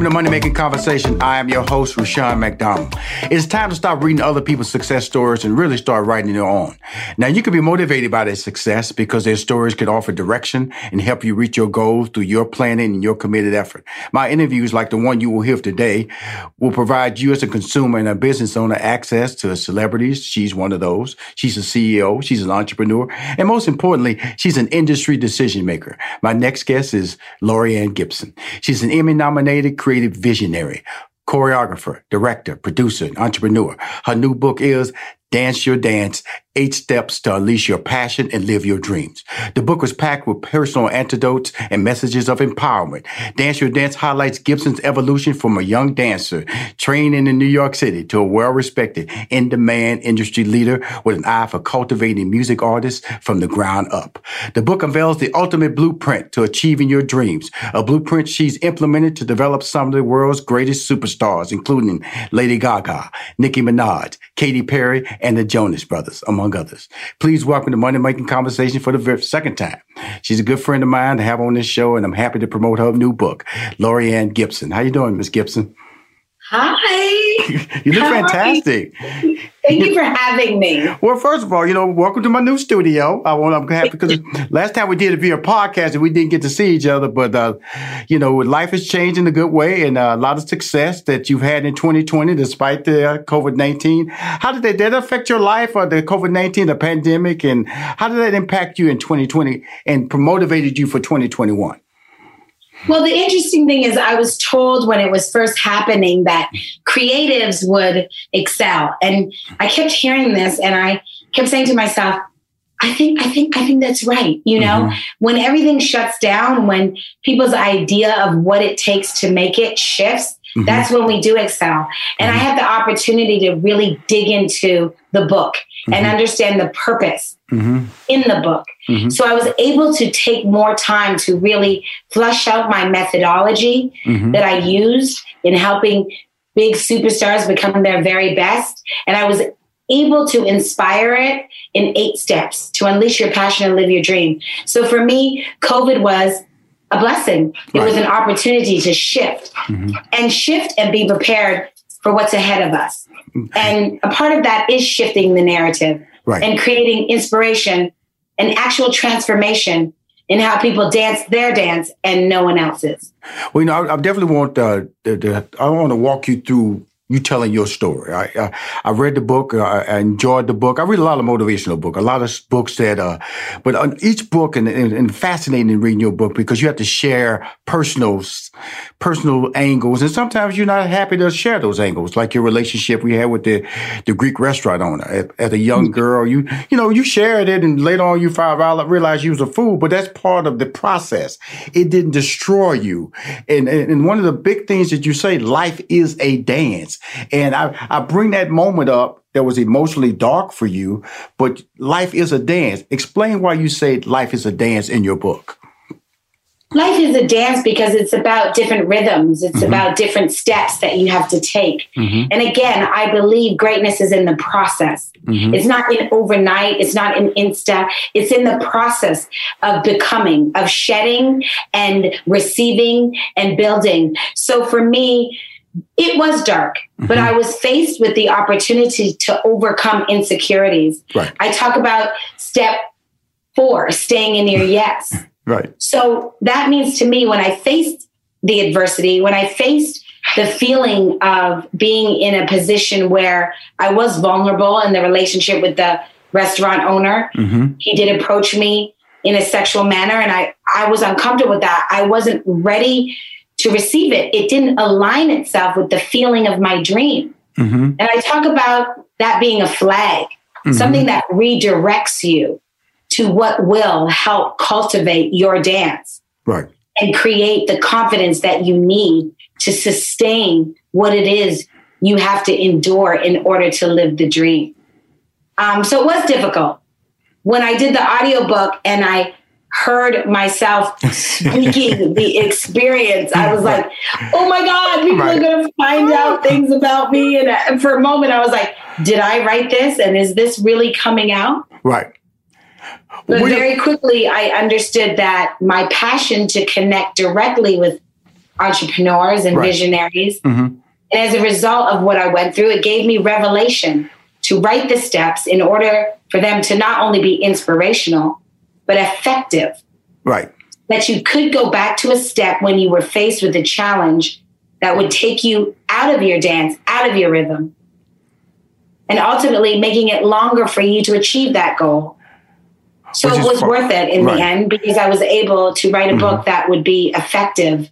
Welcome to Money Making Conversation. I am your host, Rushion McDonald. It's time to stop reading other people's success stories and really start writing your own. Now, you can be motivated by their success because their stories can offer direction and help you reach your goals through your planning and your committed effort. My interviews, like the one you will hear today, will provide you as a consumer and a business owner access to celebrities. She's one of those. She's a CEO. She's an entrepreneur. And most importantly, she's an industry decision maker. My next guest is Laurieann Gibson. She's an Emmy nominated creative visionary, choreographer, director, producer, and entrepreneur. Her new book is Dance Your Dance Eight Steps to Unleash Your Passion and Live Your Dreams. The book was packed with personal antidotes and messages of empowerment. Dance Your Dance highlights Gibson's evolution from a young dancer training in New York City to a well-respected, in-demand industry leader with an eye for cultivating music artists from the ground up. The book unveils the ultimate blueprint to achieving your dreams, a blueprint she's implemented to develop some of the world's greatest superstars, including Lady Gaga, Nicki Minaj, Katy Perry, and the Jonas Brothers, among among others. Please welcome to Money Making Conversation for the very second time. She's a good friend of mine to have on this show, and I'm happy to promote her new book, Laurieann Gibson. How you doing, Miss Gibson? Hi. you look How fantastic. Thank you for having me. Well, first of all, you know, welcome to my new studio. I want I'm happy because last time we did it via podcast and we didn't get to see each other, but uh, you know, life has changed in a good way and uh, a lot of success that you've had in 2020 despite the uh, COVID 19. How did that, did that affect your life or the COVID 19, the pandemic, and how did that impact you in 2020 and motivated you for 2021? Well, the interesting thing is, I was told when it was first happening that creatives would excel. And I kept hearing this and I kept saying to myself, I think, I think, I think that's right. You know, mm-hmm. when everything shuts down, when people's idea of what it takes to make it shifts, mm-hmm. that's when we do excel. And mm-hmm. I had the opportunity to really dig into the book and mm-hmm. understand the purpose mm-hmm. in the book. Mm-hmm. So I was able to take more time to really flush out my methodology mm-hmm. that I used in helping big superstars become their very best. And I was able to inspire it in eight steps to unleash your passion and live your dream. So for me, COVID was a blessing. It right. was an opportunity to shift mm-hmm. and shift and be prepared for what's ahead of us. And a part of that is shifting the narrative right. and creating inspiration and actual transformation in how people dance their dance and no one else's. Well, you know, I, I definitely want uh, the, the, I want to walk you through you telling your story. I, I, I read the book. I, I, enjoyed the book. I read a lot of motivational book, a lot of books that, uh, but on each book and, and, and fascinating in reading your book because you have to share personal, personal angles. And sometimes you're not happy to share those angles, like your relationship we had with the, the Greek restaurant owner. As a young mm-hmm. girl, you, you know, you shared it and later on you found out, realized you was a fool, but that's part of the process. It didn't destroy you. And, and one of the big things that you say, life is a dance. And I, I bring that moment up that was emotionally dark for you, but life is a dance. Explain why you say life is a dance in your book. Life is a dance because it's about different rhythms. It's mm-hmm. about different steps that you have to take. Mm-hmm. And again, I believe greatness is in the process. Mm-hmm. It's not in overnight. It's not in insta. It's in the process of becoming, of shedding and receiving and building. So for me, it was dark, mm-hmm. but I was faced with the opportunity to overcome insecurities. Right. I talk about step four, staying in your yes. right. So that means to me, when I faced the adversity, when I faced the feeling of being in a position where I was vulnerable in the relationship with the restaurant owner, mm-hmm. he did approach me in a sexual manner, and I, I was uncomfortable with that. I wasn't ready to receive it. It didn't align itself with the feeling of my dream. Mm-hmm. And I talk about that being a flag, mm-hmm. something that redirects you to what will help cultivate your dance. Right. And create the confidence that you need to sustain what it is you have to endure in order to live the dream. Um, so it was difficult. When I did the audiobook and I heard myself speaking the experience, I was like, oh my God, people right. are going to find out things about me. And, and for a moment, I was like, did I write this? And is this really coming out? Right. But very quickly, I understood that my passion to connect directly with entrepreneurs and right. visionaries. Mm-hmm. And as a result of what I went through, it gave me revelation to write the steps in order for them to not only be inspirational, but effective. Right. That you could go back to a step when you were faced with a challenge that would take you out of your dance, out of your rhythm, and ultimately making it longer for you to achieve that goal. So Which it was worth it in right. the end because I was able to write a mm-hmm. book that would be effective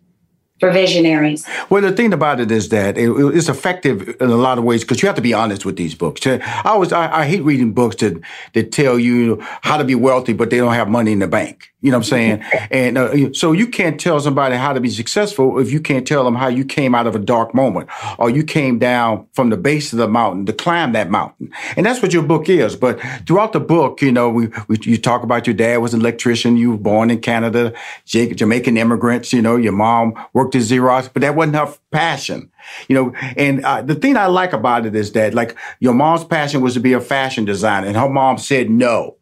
for visionaries. Well, the thing about it is that it, it's effective in a lot of ways because you have to be honest with these books. I always I, I, hate reading books that that tell you how to be wealthy, but they don't have money in the bank. You know what I'm saying? and uh, so you can't tell somebody how to be successful if you can't tell them how you came out of a dark moment or you came down from the base of the mountain to climb that mountain. And that's what your book is. But throughout the book, you know, we, we you talk about your dad was an electrician. You were born in Canada, Jamaican immigrants. You know, your mom worked at Xerox, but that wasn't her passion. You know, and uh, the thing I like about it is that like your mom's passion was to be a fashion designer and her mom said no.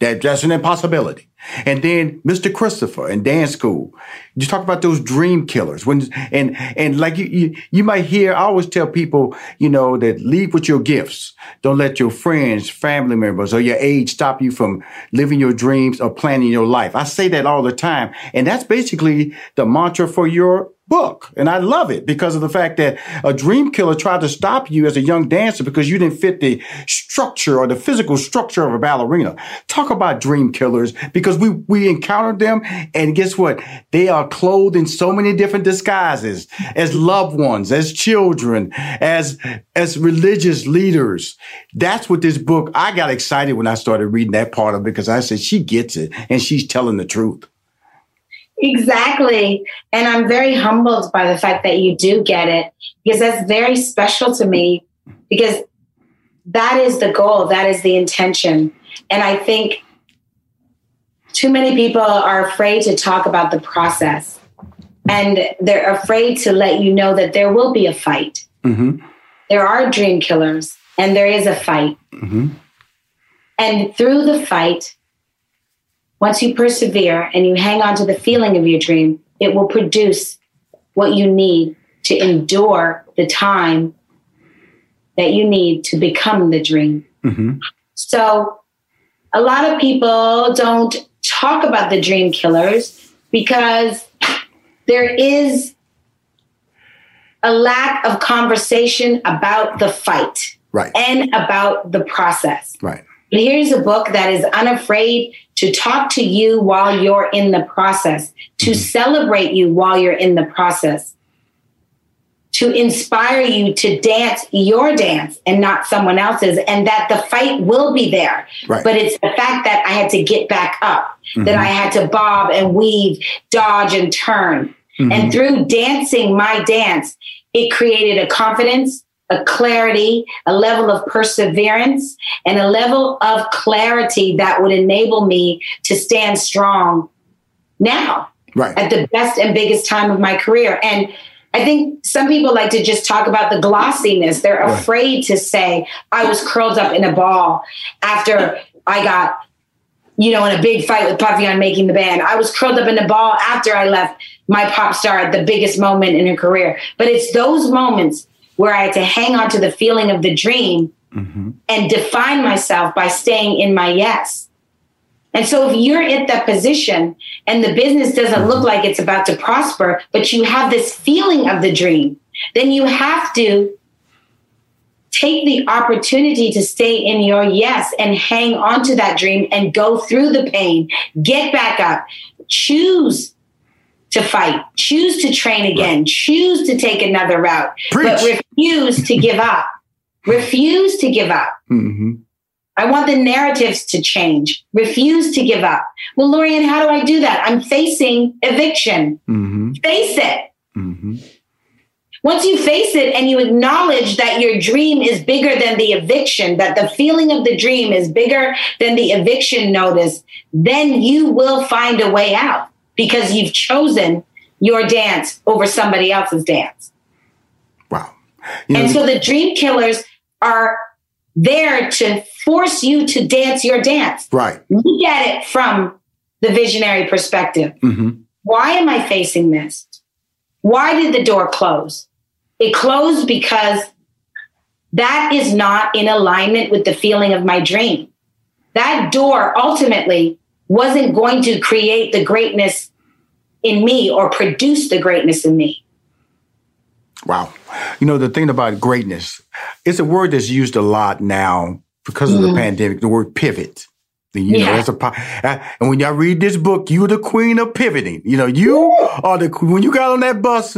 That that's an impossibility. And then Mr. Christopher and dance school. You talk about those dream killers. When and and like you, you you might hear, I always tell people, you know, that leave with your gifts. Don't let your friends, family members, or your age stop you from living your dreams or planning your life. I say that all the time. And that's basically the mantra for your book. And I love it because of the fact that a dream killer tried to stop you as a young dancer because you didn't fit the structure or the physical structure of a ballerina. Talk about dream killers because we, we encountered them and guess what? They are clothed in so many different disguises as loved ones, as children, as, as religious leaders. That's what this book, I got excited when I started reading that part of it because I said, she gets it and she's telling the truth. Exactly. And I'm very humbled by the fact that you do get it because that's very special to me because that is the goal, that is the intention. And I think too many people are afraid to talk about the process and they're afraid to let you know that there will be a fight. Mm-hmm. There are dream killers and there is a fight. Mm-hmm. And through the fight, once you persevere and you hang on to the feeling of your dream, it will produce what you need to endure the time that you need to become the dream. Mm-hmm. So, a lot of people don't talk about the dream killers because there is a lack of conversation about the fight Right. and about the process. Right. Here's a book that is unafraid to talk to you while you're in the process, to mm-hmm. celebrate you while you're in the process, to inspire you to dance your dance and not someone else's, and that the fight will be there. Right. But it's the fact that I had to get back up, that mm-hmm. I had to bob and weave, dodge and turn. Mm-hmm. And through dancing my dance, it created a confidence, a clarity, a level of perseverance, and a level of clarity that would enable me to stand strong now Right. at the best and biggest time of my career. And I think some people like to just talk about the glossiness. They're Right. afraid to say, I was curled up in a ball after I got, you know, in a big fight with Puffy on making the band. I was curled up in a ball after I left my pop star at the biggest moment in her career. But it's those moments where I had to hang on to the feeling of the dream mm-hmm. and define myself by staying in my yes. And so if you're at that position and the business doesn't look like it's about to prosper, but you have this feeling of the dream, then you have to take the opportunity to stay in your yes and hang on to that dream and go through the pain, get back up, choose to fight, choose to train again, choose to take another route, but refuse to give up. Refuse to give up. hmm I want the narratives to change. Refuse to give up. Well, Laurieann, how do I do that? I'm facing eviction. hmm Face it. hmm Once you face it and you acknowledge that your dream is bigger than the eviction, that the feeling of the dream is bigger than the eviction notice, then you will find a way out because you've chosen your dance over somebody else's dance. Wow. You know, And so the dream killers are there to force you to dance your dance. right. look at it from the visionary perspective. hmm Why am I facing this? Why did the door close? It closed because that is not in alignment with the feeling of my dream. That door ultimately wasn't going to create the greatness in me or produce the greatness in me. Wow. You know, the thing about greatness, it's a word that's used a lot now because of the pandemic, the word pivot. And, You know, Yeah. it's a, po- uh, and when y'all read this book, you're the queen of pivoting. You know, you are the, when you got on that bus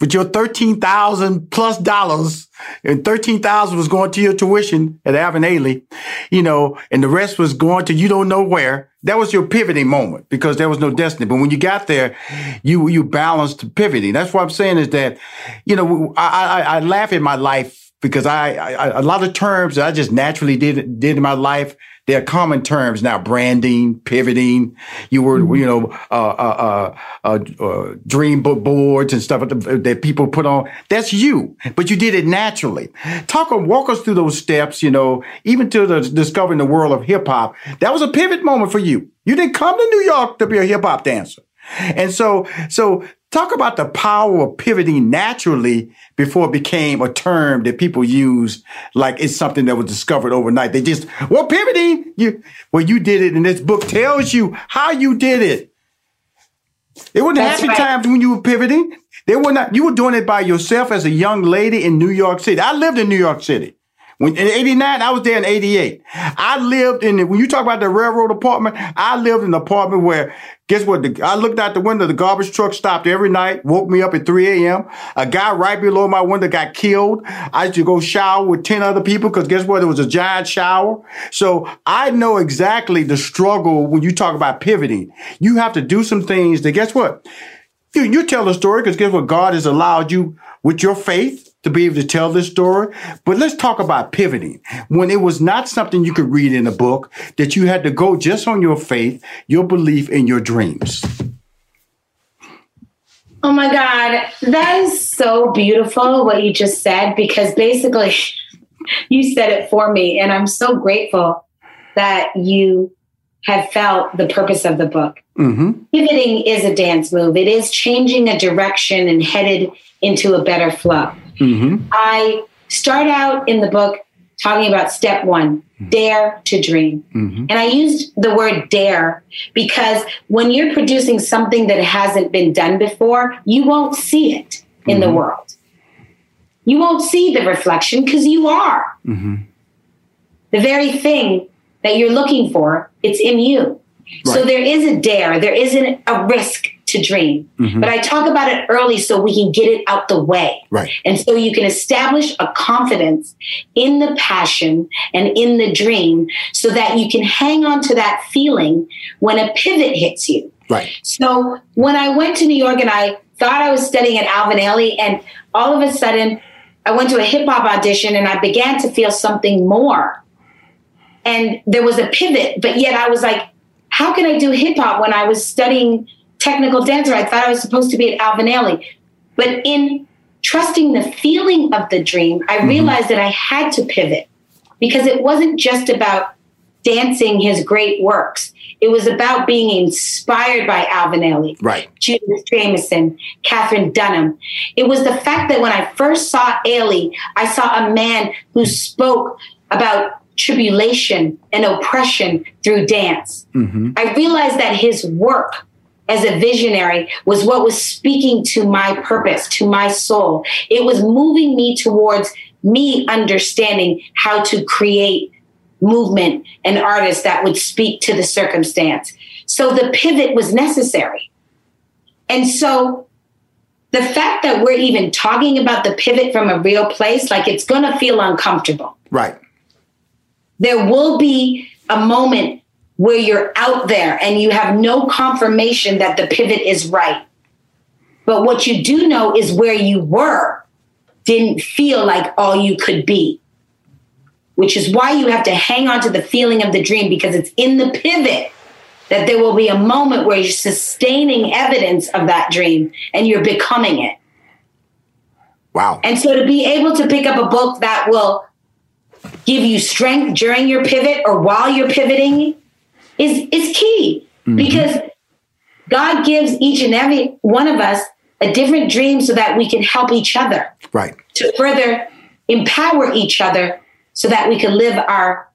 with your 13,000 plus dollars and 13,000 was going to your tuition at Alvin Ailey, you know, and the rest was going to you don't know where. That was your pivoting moment because there was no destiny. But when you got there, you, you balanced pivoting. That's what I'm saying is that, you know, I, I, I laugh at my life because I, I, a lot of terms that I just naturally did, did in my life. They're common terms now: branding, pivoting. You were, you know, uh, uh, uh, uh, uh, dream bo- boards and stuff that that people put on. That's you, but you did it naturally. Talk, walk us through those steps. You know, even to the discovering the world of hip hop. That was a pivot moment for you. You didn't come to New York to be a hip hop dancer, and so, so talk about the power of pivoting naturally before it became a term that people use like it's something that was discovered overnight. They just, well, pivoting, you, well, you did it and this book tells you how you did it. It wasn't That's happy right. times when you were pivoting. They were not, you were doing it by yourself as a young lady in New York City. I lived in New York City. When in 89, I was there in 88. I lived in, when you talk about the railroad apartment, I lived in an apartment where, guess what? The, I looked out the window, the garbage truck stopped every night, woke me up at 3 a.m. A guy right below my window got killed. I used to go shower with 10 other people because guess what? It was a giant shower. So I know exactly the struggle when you talk about pivoting. You have to do some things that, guess what? You, you tell the story because guess what? God has allowed you with your faith to be able to tell this story. But let's talk about pivoting. When it was not something you could read in a book, that you had to go just on your faith, your belief, and your dreams. Oh my God, that is so beautiful what you just said because basically you said it for me. And I'm so grateful that you have felt the purpose of the book. Mm-hmm. Pivoting is a dance move, it is changing a direction and headed into a better flow. Mm-hmm. I start out in the book talking about step one dare to dream. Mm-hmm. And I used the word dare because when you're producing something that hasn't been done before, you won't see it in the world. you won't see the reflection because you are. Mm-hmm. The very thing that you're looking for, it's in you. Right. So there is a dare, there isn't a risk to dream. Mm-hmm. But I talk about it early so we can get it out the way. Right. And so you can establish a confidence in the passion and in the dream so that you can hang on to that feeling when a pivot hits you. Right. So when I went to New York and I thought I was studying at Alvin Ailey, and all of a sudden I went to a hip hop audition and I began to feel something more. And there was a pivot, but yet I was like, how can I do hip hop when I was studying technical dancer? I thought I was supposed to be at Alvin Ailey. But in trusting the feeling of the dream, I mm-hmm. realized that I had to pivot because it wasn't just about dancing his great works. It was about being inspired by Alvin Ailey, right? Judith Jamison, Katherine Dunham. It was the fact that when I first saw Ailey, I saw a man who spoke about tribulation and oppression through dance. Mm-hmm. I realized that his work as a visionary was what was speaking to my purpose, to my soul. It was moving me towards me understanding how to create movement and artists that would speak to the circumstance. So the pivot was necessary. And so the fact that we're even talking about the pivot from a real place, like it's going to feel uncomfortable. Right. There will be a moment where you're out there and you have no confirmation that the pivot is right. But what you do know is where you were didn't feel like all you could be which is why you have to hang on to the feeling of the dream because it's in the pivot that there will be a moment where you're sustaining evidence of that dream and you're becoming it. Wow. And so to be able to pick up a book that will give you strength during your pivot or while you're pivoting is is key mm-hmm. because God gives each and every one of us a different dream so that we can help each other. Right. To further empower each other so that we can live our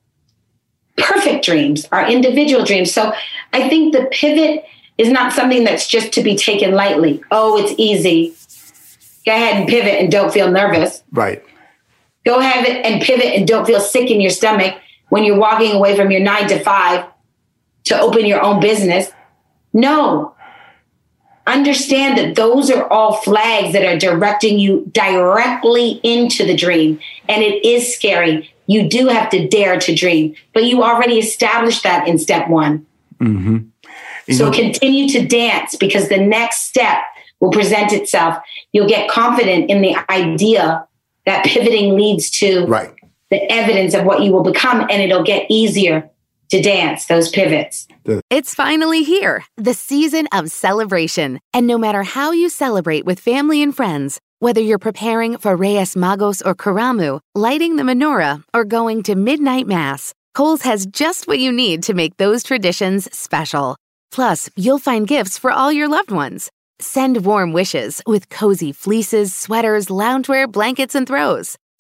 perfect dreams, our individual dreams. So I think the pivot is not something that's just to be taken lightly. Oh, it's easy. Go ahead and pivot and don't feel nervous. Right. Go ahead and pivot and don't feel sick in your stomach when you're walking away from your nine to five to open your own business. No. Understand that those are all flags that are directing you directly into the dream. And it is scary you do have to dare to dream. But you already established that in step one. Mm-hmm. So know, continue to dance because the next step will present itself. You'll get confident in the idea that pivoting leads to right. the evidence of what you will become, and it'll get easier to dance those pivots. It's finally here, the season of celebration. And no matter how you celebrate with family and friends, whether you're preparing for Reyes Magos or Karamu, lighting the menorah, or going to midnight mass, Kohl's has just what you need to make those traditions special. Plus, you'll find gifts for all your loved ones. Send warm wishes with cozy fleeces, sweaters, loungewear, blankets, and throws.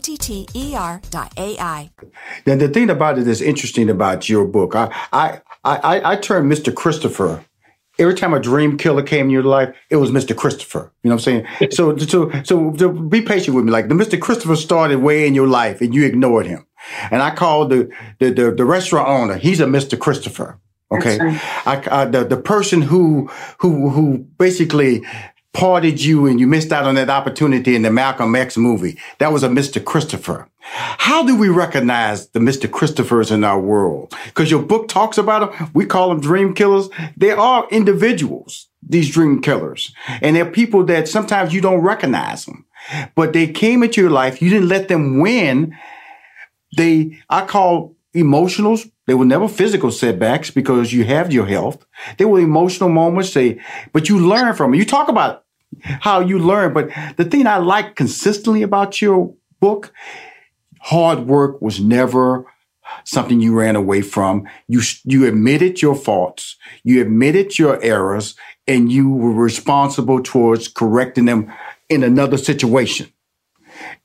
O-T-T-E-R dot A-I. Now, the thing about it that's interesting about your book, I, I, I, I turned Mr. Christopher every time a dream killer came in your life, it was Mr. Christopher. You know what I'm saying? so, so, so, so be patient with me. Like the Mr. Christopher started way in your life and you ignored him. And I called the, the, the, the restaurant owner. He's a Mr. Christopher. Okay. I, I, the, the person who, who, who basically parted you and you missed out on that opportunity in the Malcolm X movie. That was a Mr. Christopher. How do we recognize the Mr. Christophers in our world? Because your book talks about them. We call them dream killers. They are individuals, these dream killers. And they're people that sometimes you don't recognize them, but they came into your life. You didn't let them win. They, I call emotionals. They were never physical setbacks because you have your health. They were emotional moments. They, but you learn from it. You talk about how you learn, but the thing I like consistently about your book, hard work was never something you ran away from. You, you admitted your faults. You admitted your errors and you were responsible towards correcting them in another situation.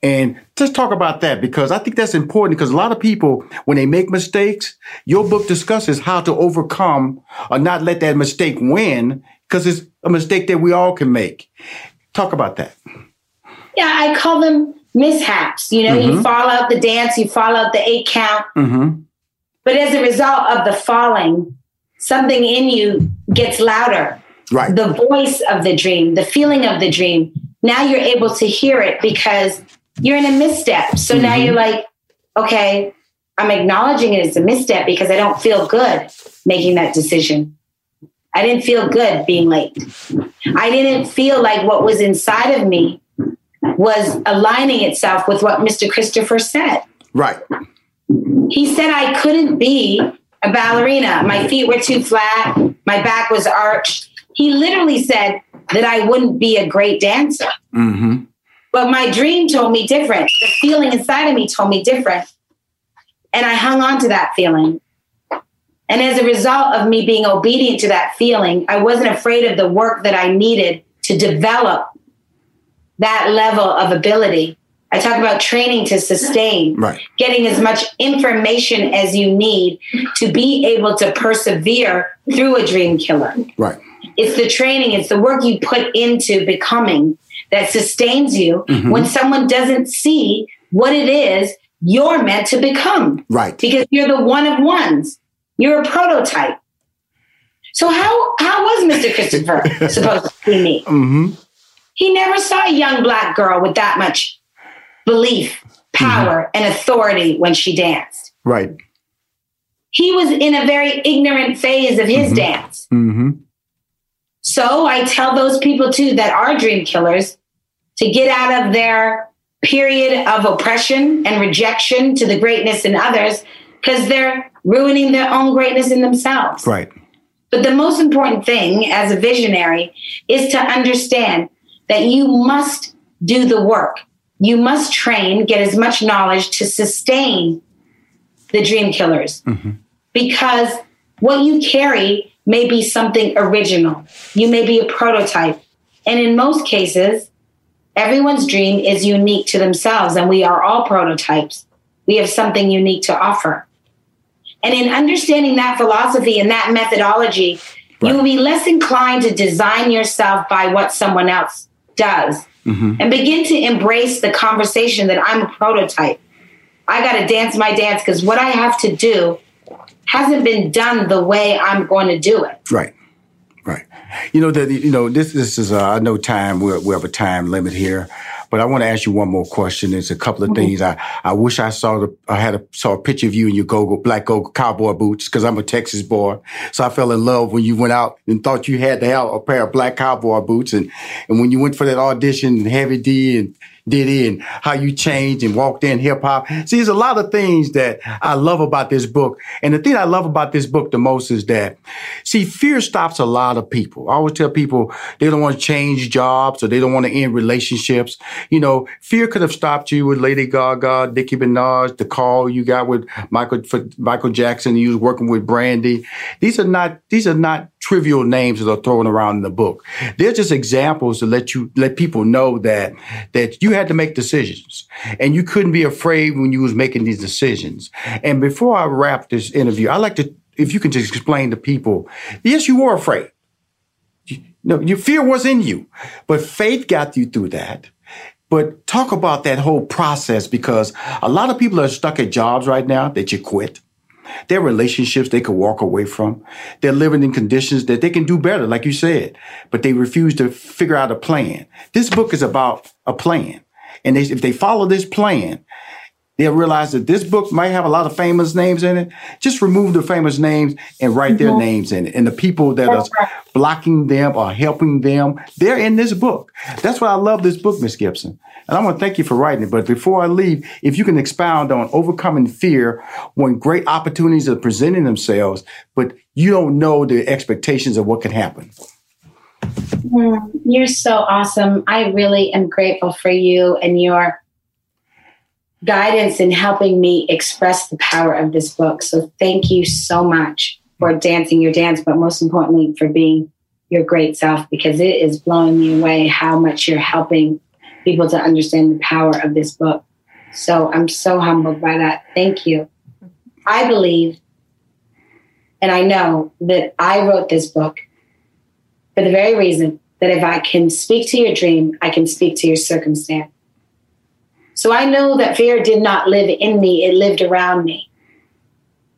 And just talk about that because I think that's important because a lot of people, when they make mistakes, your book discusses how to overcome or not let that mistake win because it's a mistake that we all can make. Talk about that. Yeah, I call them mishaps. You know, mm-hmm. you fall out the dance, you fall out the eight count. Mm-hmm. But as a result of the falling, something in you gets louder. Right. The voice of the dream, the feeling of the dream. Now you're able to hear it because you're in a misstep. So mm-hmm. now you're like, okay, I'm acknowledging it as a misstep because I don't feel good making that decision. I didn't feel good being late. I didn't feel like what was inside of me was aligning itself with what Mr. Christopher said. Right. He said I couldn't be a ballerina. My feet were too flat. My back was arched. He literally said that I wouldn't be a great dancer. Mm-hmm. But my dream told me different. The feeling inside of me told me different. And I hung on to that feeling. And as a result of me being obedient to that feeling, I wasn't afraid of the work that I needed to develop that level of ability. I talk about training to sustain, right. getting as much information as you need to be able to persevere through a dream killer. Right. It's the training, it's the work you put into becoming that sustains you mm-hmm. when someone doesn't see what it is you're meant to become. Right. Because you're the one of ones. You're a prototype. So how how was Mr. Christopher supposed to see me? Mm-hmm. He never saw a young black girl with that much belief, power, mm-hmm. and authority when she danced. Right. He was in a very ignorant phase of his mm-hmm. dance. So I tell those people too that are dream killers to get out of their period of oppression and rejection to the greatness in others because they're ruining their own greatness in themselves. Right. But the most important thing as a visionary is to understand that you must do the work. You must train, get as much knowledge to sustain the dream killers. Mm-hmm. Because what you carry may be something original. You may be a prototype. And in most cases, everyone's dream is unique to themselves, and we are all prototypes. We have something unique to offer. And in understanding that philosophy and that methodology, right. you will be less inclined to design yourself by what someone else does mm-hmm. and begin to embrace the conversation that I'm a prototype. I got to dance my dance because what I have to do hasn't been done the way I'm going to do it. Right. Right. You know that you know this this is uh, I know time we we have a time limit here, but I want to ask you one more question. There's a couple of mm-hmm. things I I wish I saw the I had a saw a picture of you in your go black go cowboy boots because I'm a Texas boy, so I fell in love when you went out and thought you had to have a pair of black cowboy boots, and and when you went for that audition and Heavy D and did in, how you changed and walked in hip hop. See, there's a lot of things that I love about this book. And the thing I love about this book the most is that, see, fear stops a lot of people. I always tell people they don't want to change jobs or they don't want to end relationships. You know, fear could have stopped you with Lady Gaga, Nicki Minaj, the call you got with Michael, Michael Jackson. You was working with Brandy. These are not, these are not trivial names that are thrown around in the book. They're just examples to let you let people know that that you had to make decisions and you couldn't be afraid when you was making these decisions. And before I wrap this interview, I like to if you can just explain to people, yes, you were afraid. no, your fear was in you, but faith got you through that. But talk about that whole process because a lot of people are stuck at jobs right now that you quit. Their relationships they could walk away from. They're living in conditions that they can do better, like you said, but they refuse to figure out a plan. This book is about a plan. And they, if they follow this plan, they'll realize that this book might have a lot of famous names in it. Just remove the famous names and write their mm-hmm. names in it. And the people that are blocking them or helping them, they're in this book. That's why I love this book, Miss Gibson. And I want to thank you for writing it. But before I leave, if you can expound on overcoming fear when great opportunities are presenting themselves, but you don't know the expectations of what can happen. Mm, you're so awesome. I really am grateful for you and your guidance in helping me express the power of this book. So thank you so much for dancing your dance, but most importantly, for being your great self because it is blowing me away how much you're helping people to understand the power of this book. So I'm so humbled by that. Thank you. I believe and I know that I wrote this book for the very reason that if I can speak to your dream, I can speak to your circumstance. So I know that fear did not live in me, it lived around me.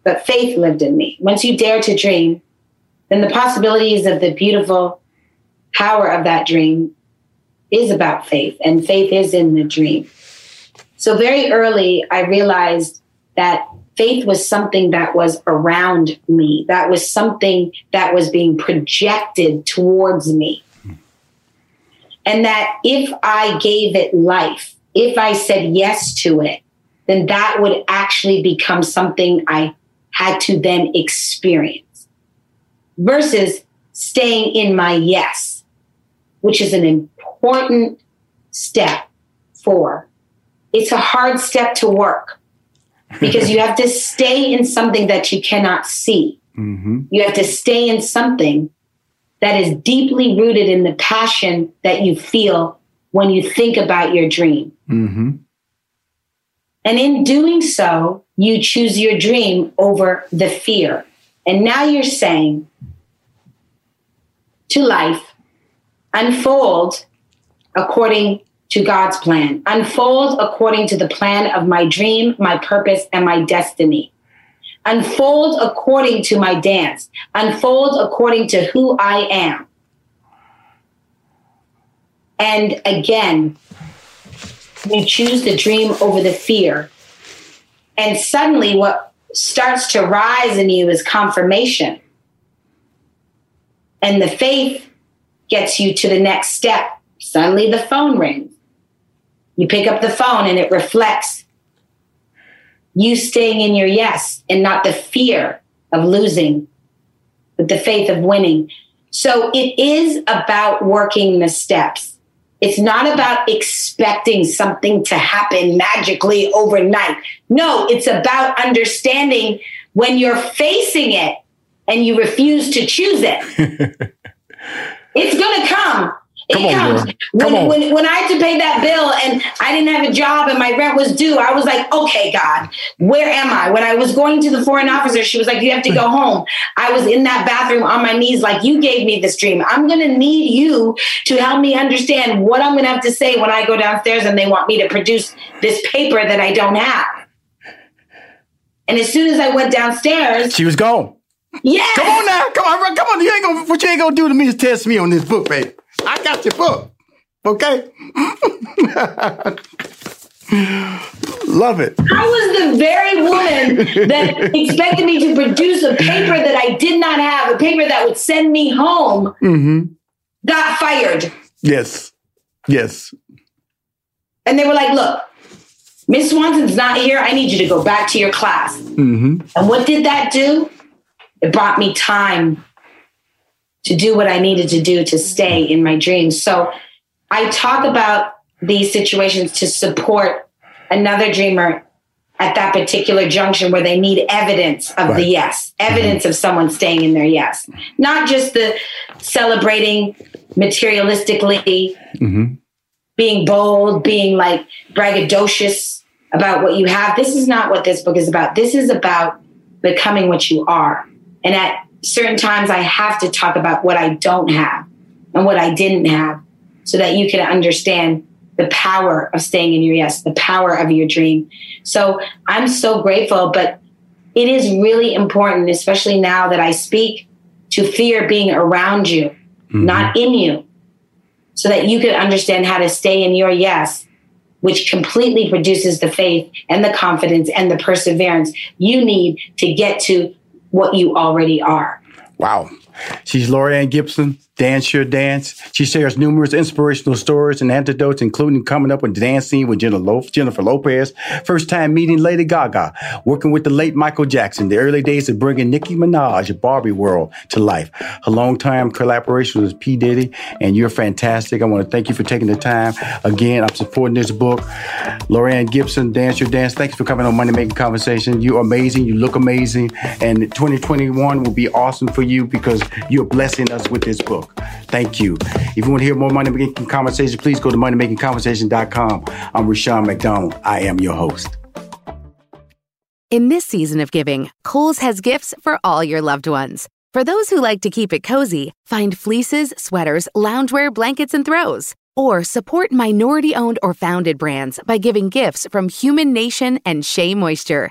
But faith lived in me. Once you dare to dream, then the possibilities of the beautiful power of that dream is about faith, and faith is in the dream. So, very early, I realized that faith was something that was around me, that was something that was being projected towards me. And that if I gave it life, if I said yes to it, then that would actually become something I had to then experience versus staying in my yes, which is an important step for. It's a hard step to work because you have to stay in something that you cannot see. Mm-hmm. You have to stay in something that is deeply rooted in the passion that you feel when you think about your dream. Mm-hmm. And in doing so, you choose your dream over the fear. And now you're saying to life, unfold according to God's plan. Unfold according to the plan of my dream, my purpose, and my destiny. Unfold according to my dance. Unfold according to who I am. And again, you choose the dream over the fear. And suddenly, what starts to rise in you is confirmation. And the faith gets you to the next step Suddenly the phone rings. You pick up the phone and it reflects you staying in your yes and not the fear of losing, but the faith of winning. So it is about working the steps. It's not about expecting something to happen magically overnight. No, it's about understanding when you're facing it and you refuse to choose it. it's going to come. Come it on, comes. Come when, on. When, when I had to pay that bill and I didn't have a job and my rent was due, I was like, okay, God, where am I? When I was going to the foreign officer, she was like, you have to go hmm. home. I was in that bathroom on my knees, like, you gave me this dream. I'm going to need you to help me understand what I'm going to have to say when I go downstairs and they want me to produce this paper that I don't have. And as soon as I went downstairs, she was gone. Yeah. Come on now. Come on. Come on. You ain't gonna, what you ain't going to do to me is test me on this book, baby. I got your book. Okay? Love it. I was the very woman that expected me to produce a paper that I did not have, a paper that would send me home, mm-hmm. got fired. Yes. Yes. And they were like, look, Miss Swanson's not here. I need you to go back to your class. Mm-hmm. And what did that do? It brought me time to do what I needed to do to stay in my dreams. So I talk about these situations to support another dreamer at that particular junction where they need evidence of Right. the yes, evidence of someone staying in their yes, not just the celebrating materialistically, Mm-hmm. being bold, being like braggadocious about what you have. This is not what this book is about. This is about becoming what you are. And at certain times, I have to talk about what I don't have and what I didn't have so that you can understand the power of staying in your yes, the power of your dream. So I'm so grateful, but it is really important, especially now that I speak, to fear being around you, mm-hmm. not in you, so that you can understand how to stay in your yes, which completely produces the faith and the confidence and the perseverance you need to get to what you already are. Wow. She's Laurieann Gibson, Dance Your Dance. She shares numerous inspirational stories and anecdotes, including coming up with dancing with Jennifer Lo- Jennifer Lopez, first time meeting Lady Gaga, working with the late Michael Jackson, the early days of bringing Nicki Minaj, a Barbie world, to life. Her long-time collaboration with P. Diddy, and you're fantastic. I want to thank you for taking the time. Again, I'm supporting this book. Laurieann Gibson, Dance Your Dance. Thanks for coming on Money Making Conversation. You're amazing. You look amazing. And 2021 will be awesome for you because you're blessing us with this book. Thank you. If you want to hear more Money Making Conversation, please go to moneymakingconversation.com. I'm Rushion McDonald. I am your host. In this season of giving, Kohl's has gifts for all your loved ones. For those who like to keep it cozy, find fleeces, sweaters, loungewear, blankets, and throws. Or support minority owned or founded brands by giving gifts from Human Nation and Shea Moisture.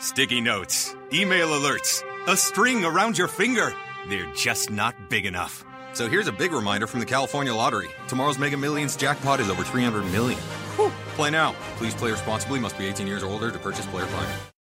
Sticky notes, email alerts, a string around your finger. They're just not big enough. So here's a big reminder from the California Lottery. Tomorrow's Mega Millions jackpot is over 300 million. Whew. Play now. Please play responsibly. Must be 18 years or older to purchase player plan.